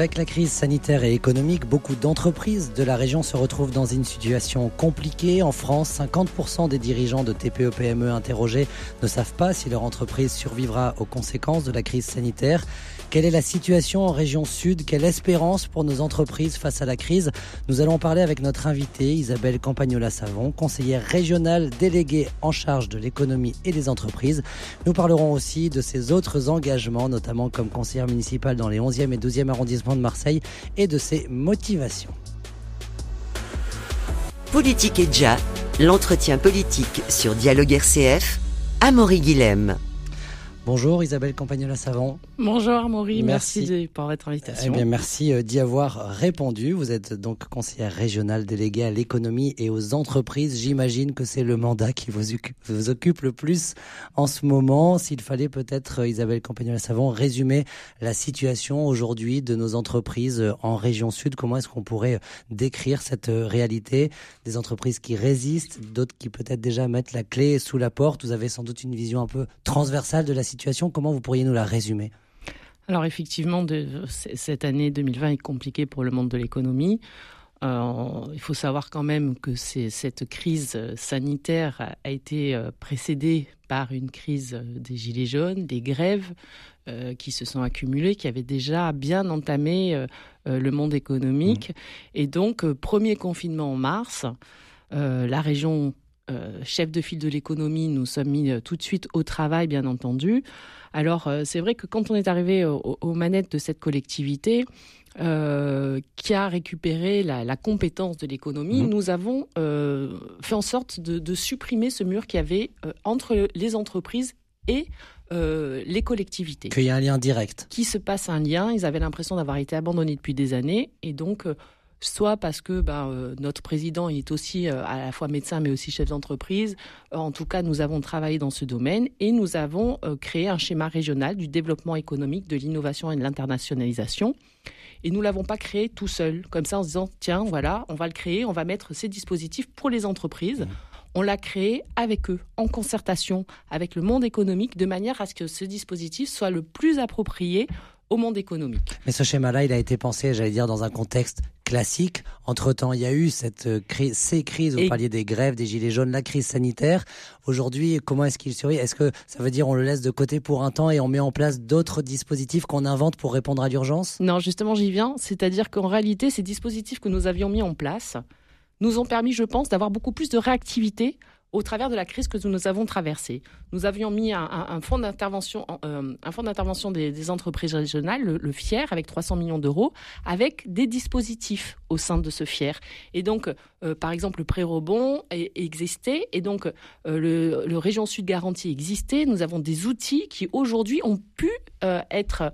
Avec la crise sanitaire et économique, beaucoup d'entreprises de la région se retrouvent dans une situation compliquée. En France, 50% des dirigeants de TPE-PME e interrogés ne savent pas si leur entreprise survivra aux conséquences de la crise sanitaire. Quelle est la situation en région sud? Quelle espérance pour nos entreprises face à la crise? Nous allons parler avec notre invitée Isabelle Campagnola-Savon, conseillère régionale déléguée en charge de l'économie et des entreprises. Nous parlerons aussi de ses autres engagements, notamment comme conseillère municipale dans les 11e et 12e arrondissements de Marseille et de ses motivations. Politique et déjà, l'entretien politique sur Dialogue RCF, Amaury Guilhem. Bonjour Isabelle Campagnola-Savon. Bonjour Maury, merci, pour votre invitation. Eh bien, merci euh, d'y avoir répondu. Vous êtes donc conseillère régionale déléguée à l'économie et aux entreprises. J'imagine que c'est le mandat qui vous, vous, occupe le plus en ce moment. S'il fallait peut-être, euh, Isabelle Campagnola-Savon, résumer la situation aujourd'hui de nos entreprises euh, en région sud, comment est-ce qu'on pourrait décrire cette réalité? Des entreprises qui résistent, d'autres qui peut-être déjà mettent la clé sous la porte. Vous avez sans doute une vision un peu transversale de la situation. Comment vous pourriez nous la résumer? Alors effectivement, de, cette année 2020 est compliquée pour le monde de l'économie. Euh, il faut savoir quand même que cette crise sanitaire a été euh, précédée par une crise des gilets jaunes, des grèves euh, qui se sont accumulées, qui avaient déjà bien entamé le monde économique. Mmh. Et donc, premier confinement en mars, la région euh, chef de file de l'économie, nous sommes mis euh, tout de suite au travail, bien entendu. Alors, euh, c'est vrai que quand on est arrivé aux, manettes de cette collectivité, qui a récupéré la, compétence de l'économie, mmh. nous avons fait en sorte de, supprimer ce mur qui avait entre les entreprises et les collectivités. Qu'il y a un lien direct. Qui se passe un lien. Ils avaient l'impression d'avoir été abandonnés depuis des années. Et donc, soit parce que ben, euh, notre président est aussi euh, à la fois médecin mais aussi chef d'entreprise. Euh, en tout cas, nous avons travaillé dans ce domaine et nous avons créé un schéma régional du développement économique, de l'innovation et de l'internationalisation. Et nous l'avons pas créé tout seul, comme ça en se disant tiens voilà, on va le créer, on va mettre ces dispositifs pour les entreprises. Mmh. On l'a créé avec eux, en concertation avec le monde économique, de manière à ce que ce dispositif soit le plus approprié au monde économique. Mais ce schéma-là, il a été pensé, j'allais dire, dans un contexte classique. Entre-temps, il y a eu cette euh, crise, ces crises, vous parliez des grèves, des gilets jaunes, la crise sanitaire. Aujourd'hui, comment est-ce qu'il survit? Est-ce que ça veut dire on le laisse de côté pour un temps et on met en place d'autres dispositifs qu'on invente pour répondre à l'urgence? Non, justement, j'y viens. C'est-à-dire qu'en réalité, ces dispositifs que nous avions mis en place nous ont permis, je pense, d'avoir beaucoup plus de réactivité au travers de la crise que nous avons traversée. Nous avions mis un, fonds d'intervention, euh, un fonds d'intervention des, entreprises régionales, le, FIER, avec 300 millions d'euros, avec des dispositifs au sein de ce FIER. Et donc, euh, par exemple, le pré-rebond existait, et donc euh, le, le, Région Sud Garantie existait. Nous avons des outils qui aujourd'hui ont pu être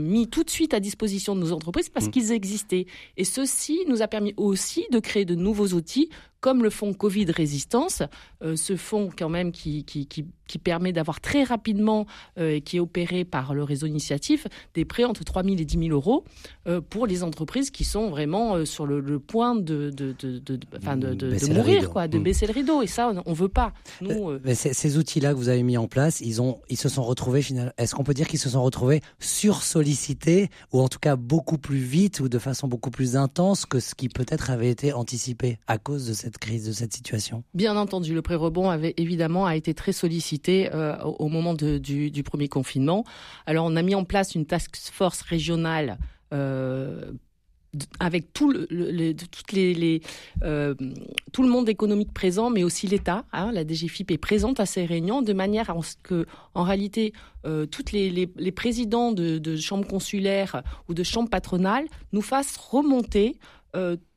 mis tout de suite à disposition de nos entreprises parce mmh. qu'ils existaient. Et ceci nous a permis aussi de créer de nouveaux outils comme le fonds Covid résistance, euh, ce fonds quand même qui, qui, qui, qui permet d'avoir très rapidement, euh, et qui est opéré par le réseau initiatif, des prêts entre 3 000 et 10 000 euros euh, pour les entreprises qui sont vraiment sur le, point de, de, de, de, de mourir, quoi, de mm. baisser le rideau. Et ça, on ne veut pas. Nous, Mais ces outils-là que vous avez mis en place, ils, ont, ils se sont retrouvés finalement. Est-ce qu'on peut dire qu'ils se sont retrouvés sursollicités, ou en tout cas beaucoup plus vite, ou de façon beaucoup plus intense que ce qui peut-être avait été anticipé à cause de cette crise, de cette situation Bien entendu, le pré-rebond avait évidemment a été très sollicité euh, au, moment du, premier confinement. Alors on a mis en place une task force régionale. Euh, avec tout le, euh, tout le monde économique présent, mais aussi l'État. Hein, la DGFIP est présente à ces réunions de manière à ce que, en réalité, toutes les, présidents de, de, chambres consulaires ou de chambres patronales nous fassent remonter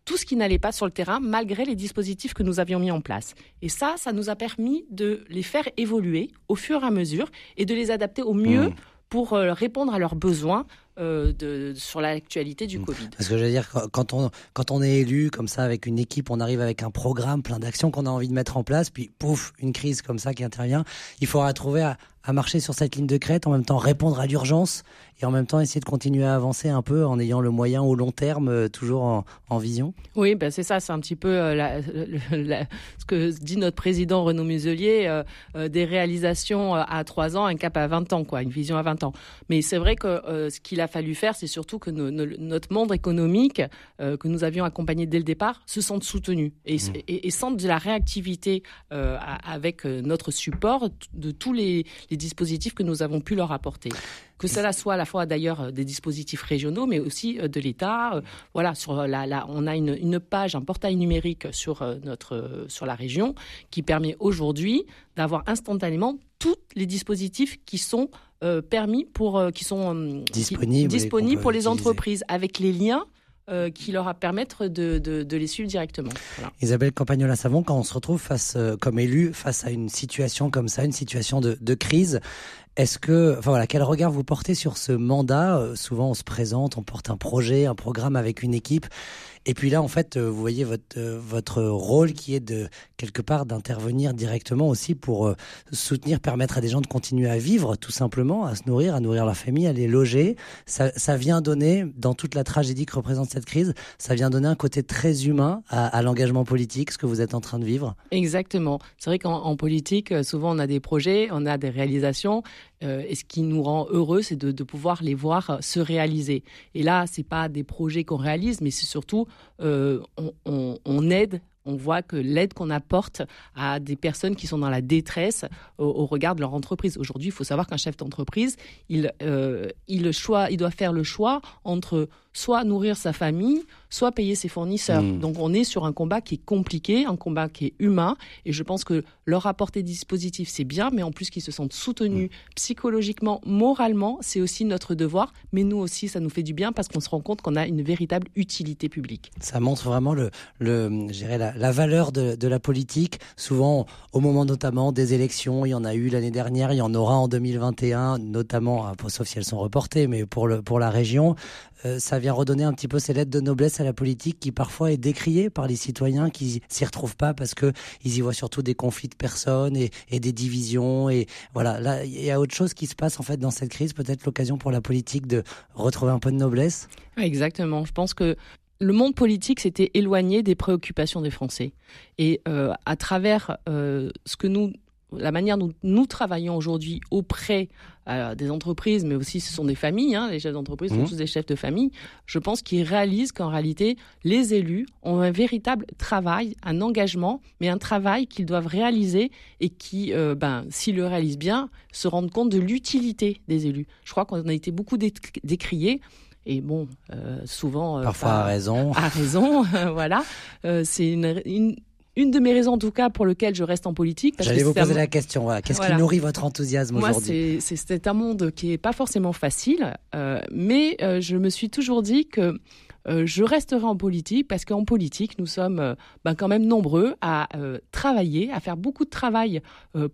tout ce qui n'allait pas sur le terrain malgré les dispositifs que nous avions mis en place. Et ça, ça nous a permis de les faire évoluer au fur et à mesure et de les adapter au mieux mmh. pour euh, répondre à leurs besoins euh, de, sur l'actualité du mmh. Covid. Parce que je veux dire, quand on, quand on est élu comme ça avec une équipe, on arrive avec un programme, plein d'actions qu'on a envie de mettre en place, puis pouf, une crise comme ça qui intervient, il faudra trouver à, à marcher sur cette ligne de crête, en même temps répondre à l'urgence et en même temps essayer de continuer à avancer un peu en ayant le moyen au long terme euh, toujours en, vision Oui, ben c'est ça, c'est un petit peu euh, ce que dit notre président Renaud Muselier, euh, des réalisations à 3 ans, un cap à 20 ans, quoi, une vision à 20 ans. Mais c'est vrai que ce qu'il a fallu faire, c'est surtout que notre monde économique, que nous avions accompagné dès le départ, se sente soutenu et, mmh. et, sente de la réactivité avec notre support de tous les, les dispositifs que nous avons pu leur apporter que cela soit à la fois d'ailleurs euh, des dispositifs régionaux, mais aussi euh, de l'État. Euh, voilà, sur la, on a une, page, un portail numérique sur notre sur la région qui permet aujourd'hui d'avoir instantanément tous les dispositifs qui sont permis pour qui sont disponibles, pour les entreprises avec les liens qui leur permettent de, de, les suivre directement. Isabelle Campagnola-Savon, quand on se retrouve face, comme élu face à une situation comme ça, une situation de, de crise, est-ce que, enfin voilà, quel regard vous portez sur ce mandat? Euh, Souvent, on se présente, on porte un projet, un programme avec une équipe. Et puis là, en fait, euh, vous voyez votre, euh, votre rôle qui est de, quelque part, d'intervenir directement aussi pour soutenir, permettre à des gens de continuer à vivre, tout simplement, à se nourrir, à nourrir leur famille, à les loger. Ça, ça vient donner, dans toute la tragédie que représente cette crise, ça vient donner un côté très humain à, à l'engagement politique, ce que vous êtes en train de vivre. Exactement. C'est vrai qu'en politique, souvent, on a des projets, on a des réalisations, et ce qui nous rend heureux, c'est de, pouvoir les voir se réaliser. Et là, c'est pas des projets qu'on réalise, mais c'est surtout euh, on, aide on voit que l'aide qu'on apporte à des personnes qui sont dans la détresse au, regard de leur entreprise. Aujourd'hui, il faut savoir qu'un chef d'entreprise, il, euh, il doit faire le choix entre soit nourrir sa famille, soit payer ses fournisseurs. Hmm. Donc on est sur un combat qui est compliqué, un combat qui est humain, et je pense que leur apporter des dispositifs, c'est bien, mais en plus qu'ils se sentent soutenus hmm. psychologiquement, moralement, c'est aussi notre devoir, mais nous aussi, ça nous fait du bien parce qu'on se rend compte qu'on a une véritable utilité publique. Ça montre vraiment le, le la, la valeur de, de, la politique. Souvent, au moment notamment des élections, il y en a eu l'année dernière, il y en aura en 2021, notamment, sauf si elles sont reportées, mais pour, le, pour la région, euh, ça vient redonner un petit peu ces lettres de noblesse à la politique qui parfois est décriée par les citoyens qui s'y retrouvent pas parce que ils y voient surtout des conflits de personnes et, des divisions et voilà là il y a autre chose qui se passe en fait dans cette crise peut-être l'occasion pour la politique de retrouver un peu de noblesse? Exactement, je pense que le monde politique s'était éloigné des préoccupations des Français. Et euh, à travers euh, ce que nous la manière dont nous travaillons aujourd'hui auprès euh, des entreprises, mais aussi ce sont des familles, hein, les chefs d'entreprise sont mmh. tous des chefs de famille, je pense qu'ils réalisent qu'en réalité, les élus ont un véritable travail, un engagement, mais un travail qu'ils doivent réaliser et qui, euh, ben, s'ils le réalisent bien, se rendent compte de l'utilité des élus. Je crois qu'on a été beaucoup décriés. Et bon, euh, souvent. Parfois à raison. À raison, voilà. c'est une, une, une de mes raisons en tout cas pour lequel je reste en politique. J'allais vous poser la question. Qu'est-ce qui nourrit votre enthousiasme aujourd'hui c'est, un monde qui est pas forcément facile, euh, mais euh, je me suis toujours dit que euh, je resterai en politique parce qu'en politique, nous sommes ben, quand même nombreux à travailler, à faire beaucoup de travail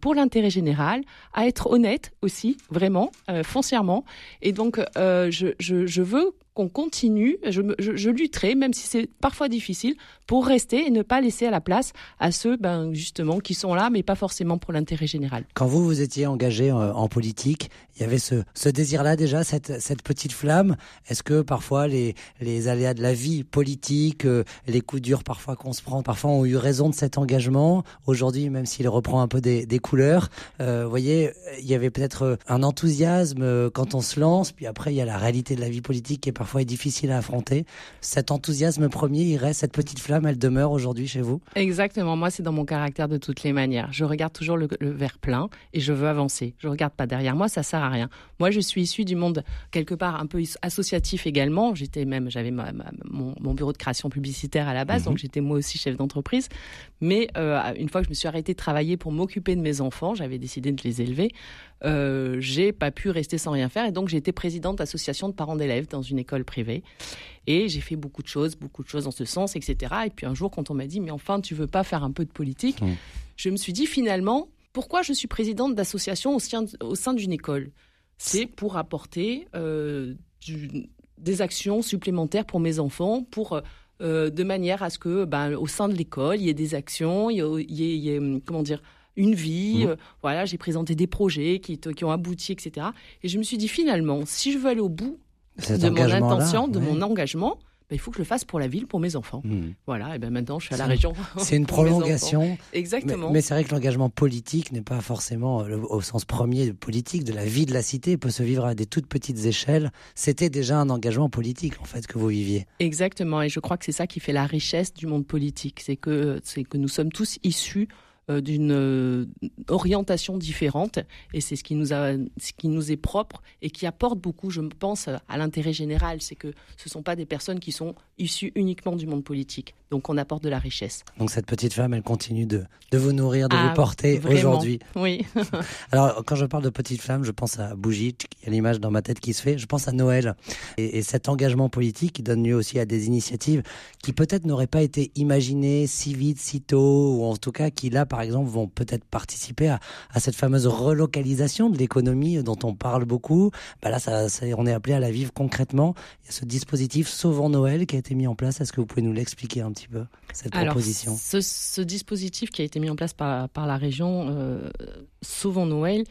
pour l'intérêt général, à être honnête aussi, vraiment, foncièrement. Et donc, je, je, je veux qu'on continue, je, je, lutterai, même si c'est parfois difficile, pour rester et ne pas laisser à la place à ceux, ben, justement, qui sont là, mais pas forcément pour l'intérêt général. Quand vous, vous étiez engagé euh, en, politique, il y avait ce, désir-là déjà, cette, petite flamme. Est-ce que parfois les, aléas de la vie politique, euh, les coups durs parfois qu'on se prend, parfois ont eu raison de cet engagement Aujourd'hui, même s'il reprend un peu des, des couleurs, euh, vous voyez, il y avait peut-être un enthousiasme quand on se lance, puis après il y a la réalité de la vie politique qui est parfois est difficile à affronter. Cet enthousiasme premier, il reste, cette petite flamme, elle demeure aujourd'hui chez vous Exactement. Moi, c'est dans mon caractère de toutes les manières. Je regarde toujours le, verre plein et je veux avancer. Je regarde pas derrière moi, ça sert à rien. Moi, je suis issue du monde quelque part un peu associatif également. J'étais même, j'avais mon, bureau de création publicitaire à la base, mhm. donc j'étais moi aussi chef d'entreprise. Mais euh, une fois que je me suis arrêtée de travailler pour m'occuper de mes enfants, j'avais décidé de les élever. Euh, j'ai pas pu rester sans rien faire et donc j'ai été présidente d'association de parents d'élèves dans une école privée et j'ai fait beaucoup de choses, beaucoup de choses dans ce sens, etc. Et puis un jour, quand on m'a dit mais enfin tu veux pas faire un peu de politique, mmh. je me suis dit finalement pourquoi je suis présidente d'association au sein, d'une école? C'est pour apporter euh, des actions supplémentaires pour mes enfants, pour euh, de manière à ce que, ben, au sein de l'école, il y ait des actions, il y ait, comment dire, une vie. Mmh. euh, voilà, j'ai présenté des projets qui, qui ont abouti, etc. Et je me suis dit finalement, si je veux aller au bout Cet de mon intention, de ouais. mon engagement, ben, il faut que je le fasse pour la ville, pour mes enfants. Hmm. Voilà, et ben maintenant je suis à la région. C'est une prolongation. Exactement. mais c'est vrai que l'engagement politique n'est pas forcément euh, le- au sens premier de politique de la vie de la cité, peut se vivre à des toutes petites échelles. C'était déjà un engagement politique en fait que vous viviez. Exactement, et je crois que c'est ça qui fait la richesse du monde politique, c'est que que nous sommes tous issus d'une euh, orientation différente, et c'est ce qui nous a, ce qui nous est propre et qui apporte beaucoup, je pense, à l'intérêt général. C'est que ce sont pas des personnes qui sont issues uniquement du monde politique, donc on apporte de la richesse. Donc cette petite femme, elle continue de, de vous nourrir, de Ah, vous porter vraiment. aujourd'hui. Oui. Alors, quand je parle de petite flamme, je pense à Bougie, il y a l'image dans ma tête qui se fait, je pense à Noël. Et, et cet engagement politique qui donne lieu aussi à des initiatives qui peut-être n'auraient pas été imaginées si vite, si tôt, ou en tout cas qui là, par exemple, vont peut-être participer à, à cette fameuse relocalisation de l'économie dont on parle beaucoup. Bah là, ça, ça- on est appelé à la vivre concrètement. Il y a ce dispositif Sauvons Noël qui a été mis en place. Est-ce que vous pouvez nous l'expliquer un petit peu, cette Alors, proposition? ce, ce dispositif qui a été mis en place par, par la région euh, Sauvons Noël,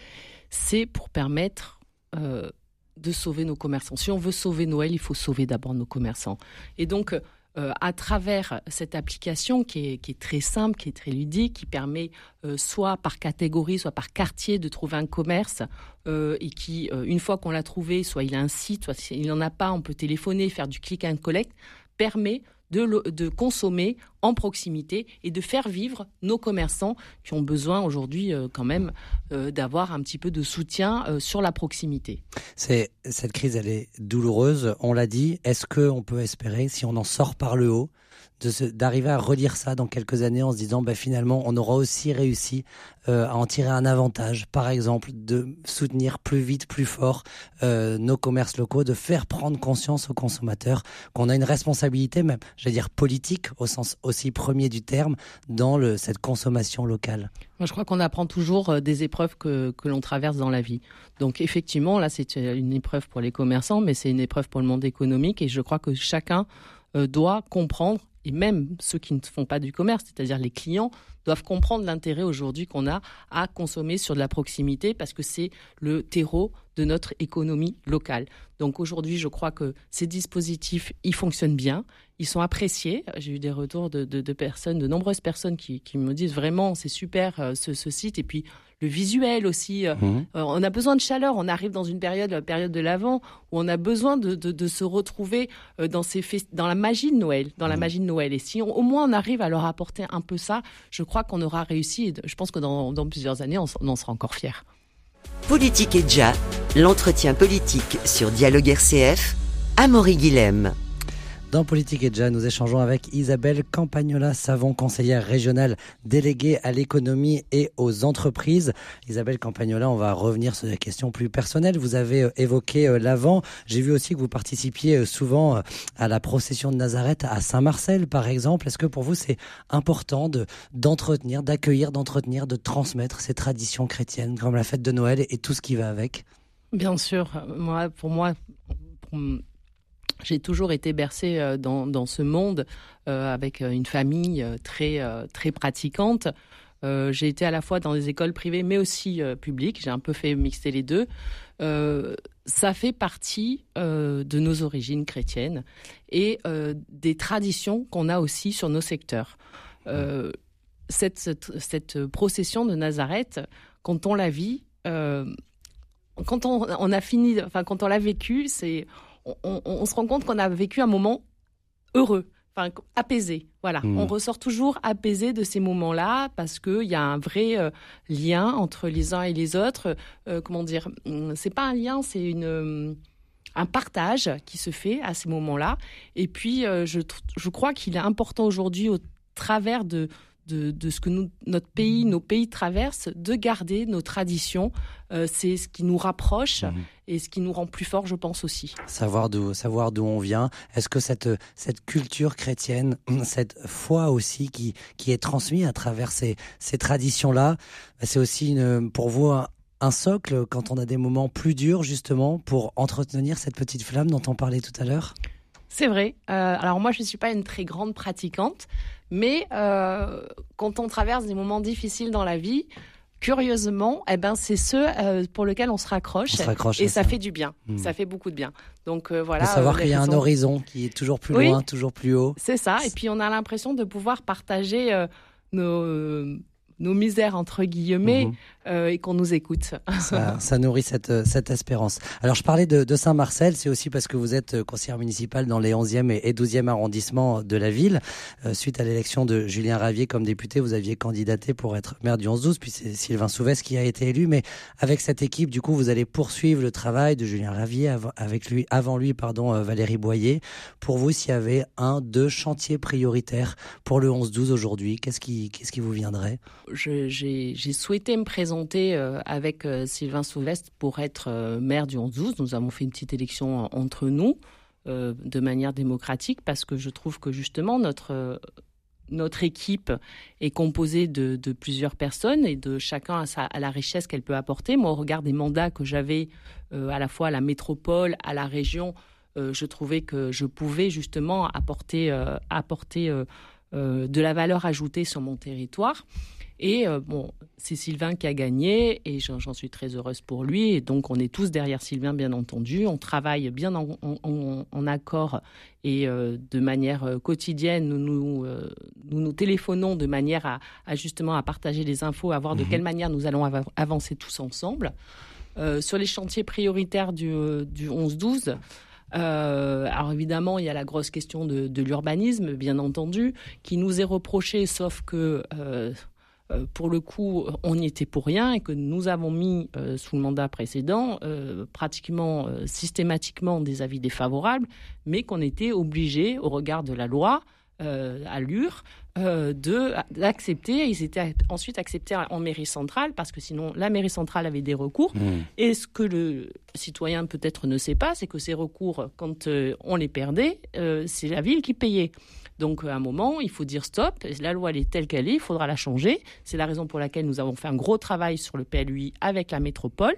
c'est pour permettre euh, de sauver nos commerçants. Si on veut sauver Noël, il faut sauver d'abord nos commerçants. Et donc, euh, à travers cette application qui est, très simple, qui est très ludique, qui permet euh, soit par catégorie, soit par quartier de trouver un commerce euh, et qui, une fois qu'on l'a trouvé, soit il a un site, soit s'il n'en a pas, on peut téléphoner, faire du click and collect, permet de, consommer en proximité et de faire vivre nos commerçants qui ont besoin aujourd'hui euh, quand même euh, d'avoir un petit peu de soutien euh, sur la proximité. Cette crise, elle est douloureuse. On l'a dit. Est-ce que on peut espérer, si on en sort par le haut, d'arriver à relire ça dans quelques années en se disant, bah, finalement, on aura aussi réussi euh, à en tirer un avantage. Par exemple, de soutenir plus vite, plus fort euh, nos commerces locaux, de faire prendre conscience aux consommateurs qu'on a une responsabilité, même, j'allais dire politique, au sens aussi premier du terme, dans cette consommation locale. Moi, je crois qu'on apprend toujours euh, des épreuves que, l'on traverse dans la vie. Donc, effectivement, là, c'est une épreuve pour les commerçants, mais c'est une épreuve pour le monde économique. Et je crois que chacun doit comprendre, et même ceux qui ne font pas du commerce, c'est-à-dire les clients, doivent comprendre l'intérêt aujourd'hui qu'on a à consommer sur de la proximité parce que c'est le terreau de notre économie locale. Donc aujourd'hui, je crois que ces dispositifs, ils fonctionnent bien, ils sont appréciés. J'ai eu des retours de, de- personnes, de nombreuses personnes qui, qui me disent vraiment c'est super euh, ce, ce site et puis le visuel aussi. euh, Mhm. euh, on a besoin de chaleur. On arrive dans une période, la période de l'avant, où on a besoin de, de- de se retrouver euh, dans, ces dans la magie de Noël, dans la magie de Noël. Et si on- au moins on arrive à leur apporter un peu ça, je crois qu'on aura réussi. Et je pense que dans, dans plusieurs années, on, en sera encore fiers. Politique et déjà, l'entretien politique sur Dialogue RCF, Amaury Guilhem. Dans Politique et Déjà, nous échangeons avec Isabelle Campagnola-Savon, conseillère régionale déléguée à l'économie et aux entreprises. Isabelle Campagnola, on va revenir sur des questions plus personnelles. Vous avez euh, évoqué euh, l'avant. J'ai vu aussi que vous participiez euh, souvent à la procession de Nazareth à Saint-Marcel, par exemple. Est-ce que pour vous, c'est important de d'entretenir, d'accueillir, d'entretenir, de transmettre ces traditions chrétiennes comme la fête de Noël et, tout ce qui va avec? Bien sûr, moi, pour moi, j'ai toujours été bercée euh, dans, dans ce monde euh, avec euh, une famille très, très pratiquante. J'ai été à la fois dans des écoles privées, mais aussi publiques. J'ai un peu fait mixer les deux. Ça fait partie de nos origines chrétiennes et des traditions qu'on a aussi sur nos secteurs. Cette, cette, cette procession de Nazareth, quand on la vit, quand on, on a fini, enfin quand on l'a vécu, c'est, on, on- on se rend compte qu'on a vécu un moment heureux, enfin apaisé. Voilà, Mm. on ressort toujours apaisé de ces moments-là parce qu'il y a un vrai euh, lien entre les uns et les autres. Euh, comment dire hum, C'est pas un lien, c'est une hum, un partage qui se fait à ces moments-là. Et puis, euh, je, je crois qu'il est important aujourd'hui, au travers de, de, de ce que nous, notre pays, nos pays traversent, de garder nos traditions. Euh, c'est ce qui nous rapproche Mhm. et ce qui nous rend plus forts, je pense aussi. savoir d'où savoir d'où on vient est-ce que cette cette culture chrétienne cette foi aussi qui qui est transmise à travers ces ces traditions là c'est aussi une, pour vous un, un socle quand on a des moments plus durs justement pour entretenir cette petite flamme dont on parlait tout à l'heure? C'est vrai. Euh, alors moi, je ne suis pas une très grande pratiquante, mais euh, quand on traverse des moments difficiles dans la vie, curieusement, eh ben, c'est ceux euh, pour lesquels on se raccroche. et ça, fait du bien. Hmm. Ça fait beaucoup de bien. Donc euh, voilà. savoir qu'il y a un horizon qui est toujours plus loin, toujours plus haut. C'est ça. Et puis on a l'impression de pouvoir partager nos nos misères entre guillemets mhm. Euh, et qu'on nous écoute. Ça, nourrit cette, cette espérance. Alors je parlais de, Saint-Marcel, c'est aussi parce que vous êtes conseillère municipale dans les 11e et 12e arrondissements de la ville. Euh, suite à l'élection de Julien Ravier comme député, vous aviez candidaté pour être maire du 11-12, puis c'est Sylvain Souvès qui a été élu. Mais avec cette équipe, du coup, vous allez poursuivre le travail de Julien Ravier avec lui, avant lui, pardon, euh, Valérie Boyer. Pour vous, s'il y avait un, deux chantiers prioritaires pour le 11-12 aujourd'hui, qu'est-ce qui, qu'est-ce qui vous viendrait? J'ai souhaité me présenter euh, avec euh, Sylvain Souvest pour être euh, maire du 11-12. Nous avons fait une petite élection entre nous de manière démocratique parce que je trouve que justement notre notre équipe est composée de, plusieurs personnes et de chacun à la richesse qu'elle peut apporter. Moi, au regard des mandats que j'avais à la fois à la métropole, à la région, je trouvais que je pouvais justement apporter, apporter de la valeur ajoutée sur mon territoire. Et euh, bon, c'est Sylvain qui a gagné et j'en suis très heureuse pour lui. Et donc, on est tous derrière Sylvain, bien entendu. On travaille bien en, accord et euh, de manière euh, quotidienne. Nous nous, nous, téléphonons de manière à, justement à partager les infos, à voir de mhm. quelle manière nous allons avancer tous ensemble. sur les chantiers prioritaires du, du 11-12, alors évidemment, il y a la grosse question de, de l'urbanisme, bien entendu, qui nous est reprochée, sauf que euh, pour le coup, on n'y était pour rien et que nous avons mis euh, sous le mandat précédent euh, pratiquement systématiquement des avis défavorables, mais qu'on était obligé, au regard de la loi, à l'UR, d'accepter. Ils étaient ensuite acceptés en mairie centrale parce que sinon la mairie centrale avait des recours. Mmh. Et ce que le citoyen peut-être ne sait pas, c'est que ces recours, quand on les perdait, c'est la ville qui payait. Donc à un moment, il faut dire stop. La loi elle est telle qu'elle est, il faudra la changer. C'est la raison pour laquelle nous avons fait un gros travail sur le PLUI avec la métropole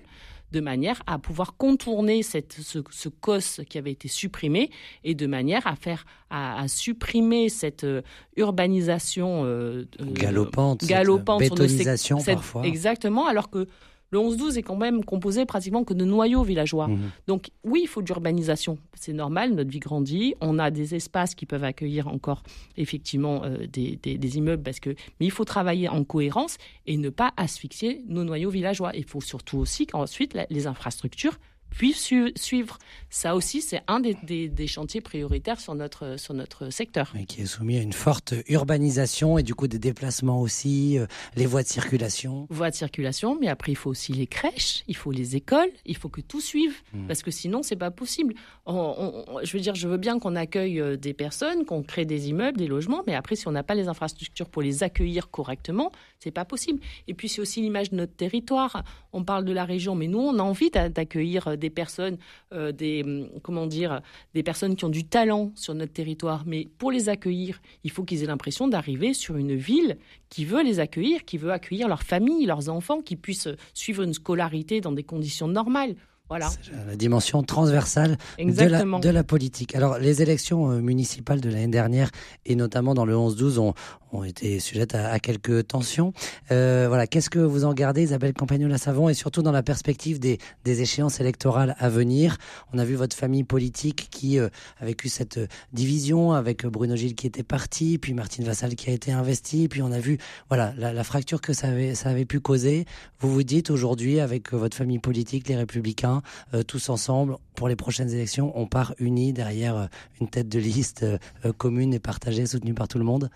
de manière à pouvoir contourner cette, ce, COS qui avait été supprimé et de manière à faire à, supprimer cette euh, urbanisation euh, euh, galopante, galopante bétonisation parfois. Exactement, alors que le 11-12 est quand même composé pratiquement que de noyaux villageois. Mhm. Donc oui, il faut de l'urbanisation. C'est normal, notre vie grandit. On a des espaces qui peuvent accueillir encore effectivement euh, des, immeubles, parce que, mais il faut travailler en cohérence et ne pas asphyxier nos noyaux villageois. Il faut surtout aussi qu'ensuite les infrastructures puissent suivre. Ça aussi, c'est un des, chantiers prioritaires sur notre, sur notre secteur. Et qui est soumis à une forte urbanisation et du coup des déplacements aussi, euh, les voies de circulation. Voies de circulation, mais après il faut aussi les crèches, il faut les écoles, il faut que tout suive, hmm. parce que sinon c'est pas possible. je veux dire, je veux bien qu'on accueille euh, des personnes, qu'on crée des immeubles, des logements, mais après si on n'a pas les infrastructures pour les accueillir correctement, c'est pas possible. Et puis c'est aussi l'image de notre territoire. On parle de la région, mais nous on a envie d'accueillir des personnes, euh, des hum, comment dire, des personnes qui ont du talent sur notre territoire. Mais pour les accueillir, il faut qu'ils aient l'impression d'arriver sur une ville qui veut les accueillir, qui veut accueillir leurs familles, leurs enfants, qui puissent suivre une scolarité dans des conditions normales. Voilà. La dimension transversale de la, de la, politique. Alors, les élections euh, municipales de l'année dernière, et notamment dans le 11-12, ont, ont, été sujettes à, quelques tensions. Euh, voilà, qu'est-ce que vous en gardez, Isabelle Campagnol-Savon, et surtout dans la perspective des, des, échéances électorales à venir? On a vu votre famille politique qui euh, a vécu cette division avec Bruno Gilles qui était parti, puis Martine Vassal qui a été investie, puis on a vu voilà la, la fracture que ça avait, ça avait pu causer. Vous vous dites aujourd'hui, avec votre famille politique, les Républicains, euh, tous ensemble, pour les prochaines élections, on part unis derrière euh, une tête de liste euh, commune et partagée, soutenue par tout le monde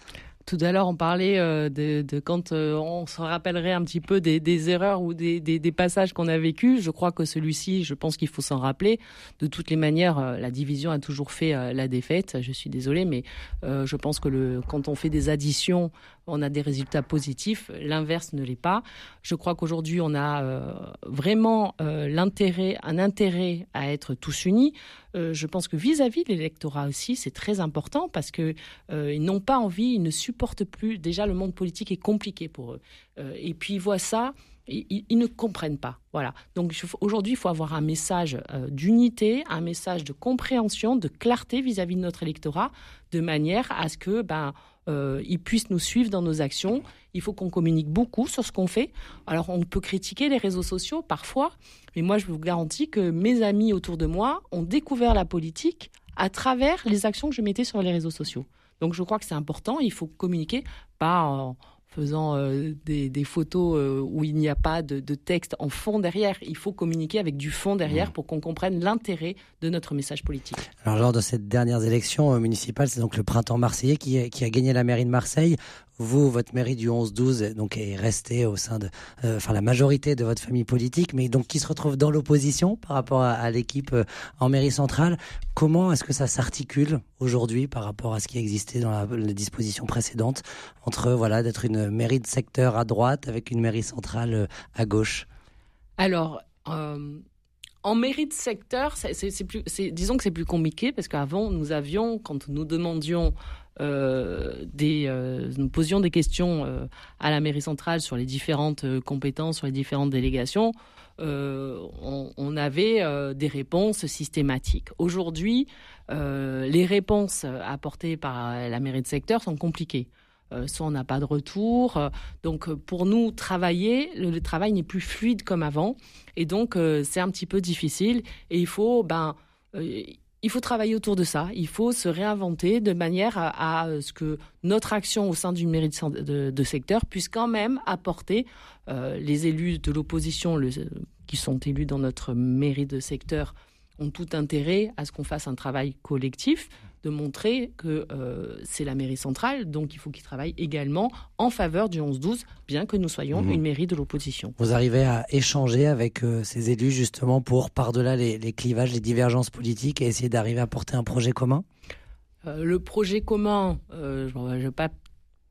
tout à l'heure, on parlait de, quand on se rappellerait un petit peu des, erreurs ou des, passages qu'on a vécus. Je crois que celui-ci, je pense qu'il faut s'en rappeler. De toutes les manières, la division a toujours fait la défaite. Je suis désolée, mais je pense que quand on fait des additions on a des résultats positifs. L'inverse ne l'est pas. Je crois qu'aujourd'hui, on a euh, vraiment euh, l'intérêt, un intérêt à être tous unis. Euh, je pense que vis-à-vis de l'électorat aussi, c'est très important parce que ils n'ont pas envie, ils ne supportent plus. Déjà, le monde politique est compliqué pour eux. et puis ils voient ça ils, ne comprennent pas. Voilà. Donc aujourd'hui, il faut avoir un message d'unité, un message de compréhension, de clarté vis-à-vis -vis de notre électorat, de manière à ce que ben ils puissent nous suivre dans nos actions. Il faut qu'on communique beaucoup sur ce qu'on fait. Alors, on peut critiquer les réseaux sociaux parfois, mais moi, je vous garantis que mes amis autour de moi ont découvert la politique à travers les actions que je mettais sur les réseaux sociaux. Donc, je crois que c'est important. Il faut communiquer, pas en, faisant euh, des, photos euh, où il n'y a pas de, texte en fond derrière. Il faut communiquer avec du fond derrière mmh. pour qu'on comprenne l'intérêt de notre message politique. Alors lors de ces dernières élections euh, municipales, c'est donc le printemps marseillais qui, qui a gagné la mairie de Marseille vous, votre mairie du 11-12, donc est restée au sein de, euh, enfin la majorité de votre famille politique, mais donc qui se retrouve dans l'opposition par rapport à, l'équipe euh, en mairie centrale. Comment est-ce que ça s'articule aujourd'hui par rapport à ce qui existait dans la, les dispositions précédentes entre voilà d'être une mairie de secteur à droite avec une mairie centrale euh, à gauche? Alors. En mairie de secteur, disons que c'est plus compliqué parce qu'avant nous avions, quand nous demandions euh, des, euh, nous posions des questions euh, à la mairie centrale sur les différentes compétences, sur les différentes délégations, on, avait des réponses systématiques. Aujourd'hui, les réponses apportées par la mairie de secteur sont compliquées. soit on n'a pas de retour. donc pour nous, travailler, le, travail n'est plus fluide comme avant. Et donc c'est un petit peu difficile. Et il faut, ben, il faut travailler autour de ça. Il faut se réinventer de manière à, ce que notre action au sein du mairie de, secteur puisse quand même apporter euh, les élus de l'opposition qui sont élus dans notre mairie de secteur ont tout intérêt à ce qu'on fasse un travail collectif de montrer que euh, c'est la mairie centrale, donc il faut qu'ils travaillent également en faveur du 11-12, bien que nous soyons mhm. une mairie de l'opposition. Vous arrivez à échanger avec euh, ces élus justement pour, par-delà les, clivages, les divergences politiques et essayer d'arriver à porter un projet commun? Euh, le projet commun, je ne vais pas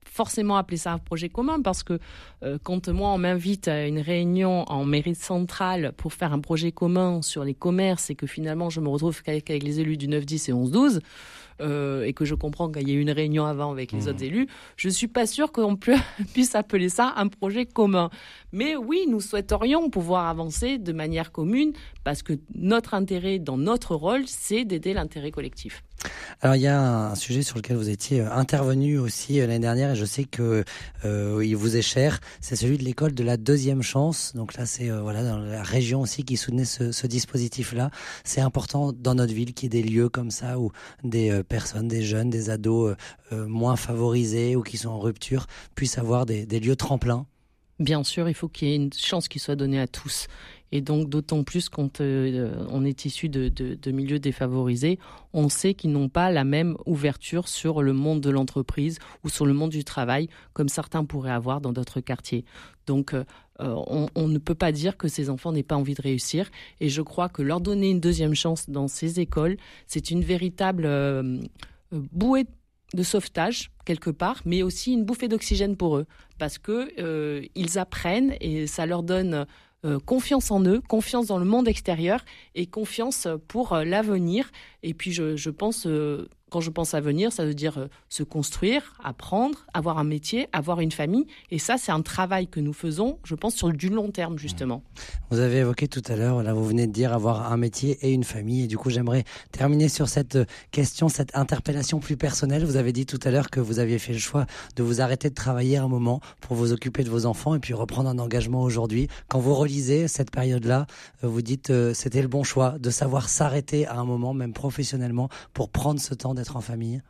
forcément appeler ça un projet commun parce que euh, quand moi on m'invite à une réunion en mairie centrale pour faire un projet commun sur les commerces et que finalement je me retrouve avec les élus du 9, 10 et 11, 12 euh, et que je comprends qu'il y ait eu une réunion avant avec les mmh. autres élus, je suis pas sûre qu'on puisse appeler ça un projet commun. Mais oui, nous souhaiterions pouvoir avancer de manière commune parce que notre intérêt dans notre rôle, c'est d'aider l'intérêt collectif. Alors il y a un sujet sur lequel vous étiez euh, intervenu aussi euh, l'année dernière et je sais que euh, il vous est cher, c'est celui de l'école de la deuxième chance. Donc là c'est voilà dans la région aussi qui soutenait ce, dispositif-là. C'est important dans notre ville qu'il y ait des lieux comme ça où des personnes, des jeunes, des ados moins favorisés ou qui sont en rupture puissent avoir des, lieux tremplins. Bien sûr, il faut qu'il y ait une chance qui soit donnée à tous. Et donc, d'autant plus quand euh, on est issu de, milieux défavorisés, on sait qu'ils n'ont pas la même ouverture sur le monde de l'entreprise ou sur le monde du travail comme certains pourraient avoir dans d'autres quartiers. Donc, euh, on, on, ne peut pas dire que ces enfants n'aient pas envie de réussir. Et je crois que leur donner une deuxième chance dans ces écoles, c'est une véritable euh, bouée de sauvetage quelque part, mais aussi une bouffée d'oxygène pour eux, parce que ils apprennent et ça leur donne euh, confiance en eux, confiance dans le monde extérieur et confiance pour euh, l'avenir. Et puis je, pense euh, quand je pense à venir, ça veut dire euh, se construire, apprendre, avoir un métier, avoir une famille. Et ça, c'est un travail que nous faisons, je pense, sur du long terme, justement. Vous avez évoqué tout à l'heure, là, vous venez de dire avoir un métier et une famille. Et du coup, j'aimerais terminer sur cette question, cette interpellation plus personnelle. Vous avez dit tout à l'heure que vous aviez fait le choix de vous arrêter de travailler un moment pour vous occuper de vos enfants et puis reprendre un engagement aujourd'hui. Quand vous relisez cette période-là, euh, vous dites euh, c'était le bon choix de savoir s'arrêter à un moment, même professionnellement, pour prendre ce temps d'être en famille?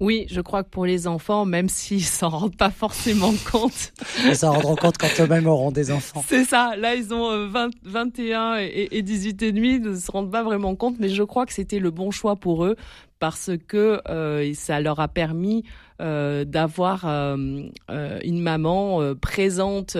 Oui, je crois que pour les enfants, même s'ils s'en rendent pas forcément compte. Ils s'en rendront compte quand eux-mêmes auront des enfants. C'est ça. Là, ils ont 20, 21 et, et 18 et demi, ils ne se rendent pas vraiment compte, mais je crois que c'était le bon choix pour eux parce que euh, ça leur a permis euh, d'avoir euh, une maman présente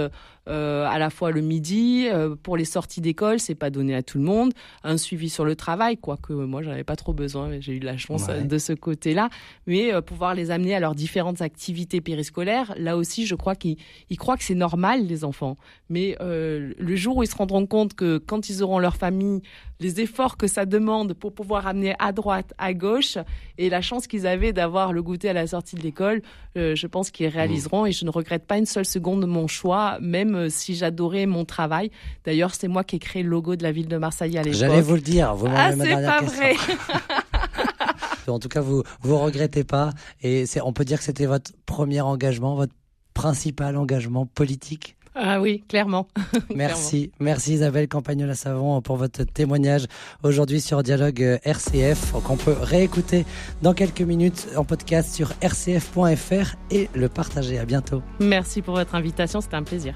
euh, à la fois le midi, euh, pour les sorties d'école, c'est pas donné à tout le monde, un suivi sur le travail, quoique moi j'en avais pas trop besoin, j'ai eu de la chance euh, de ce côté-là, mais pouvoir les amener à leurs différentes activités périscolaires, là aussi je crois qu'ils croient que c'est normal les enfants, mais le jour où ils se rendront compte que quand ils auront leur famille, les efforts que ça demande pour pouvoir amener à droite, à gauche, et la chance qu'ils avaient d'avoir le goûter à la sortie de l'école, je pense qu'ils réaliseront et je ne regrette pas une seule seconde de mon choix, même euh, si j'adorais mon travail. D'ailleurs, c'est moi qui ai créé le logo de la ville de Marseille à l'époque. J'allais vous le dire. Vous ah, c'est pas vrai. en tout cas, vous vous regrettez pas. Et on peut dire que c'était votre premier engagement, votre principal engagement politique? Ah oui, clairement. Merci, merci Isabelle Campagnola-Savon pour votre témoignage aujourd'hui sur Dialogue euh, RCF, qu'on peut réécouter dans quelques minutes en podcast sur rcf.fr et le partager. À bientôt. Merci pour votre invitation, c'était un plaisir.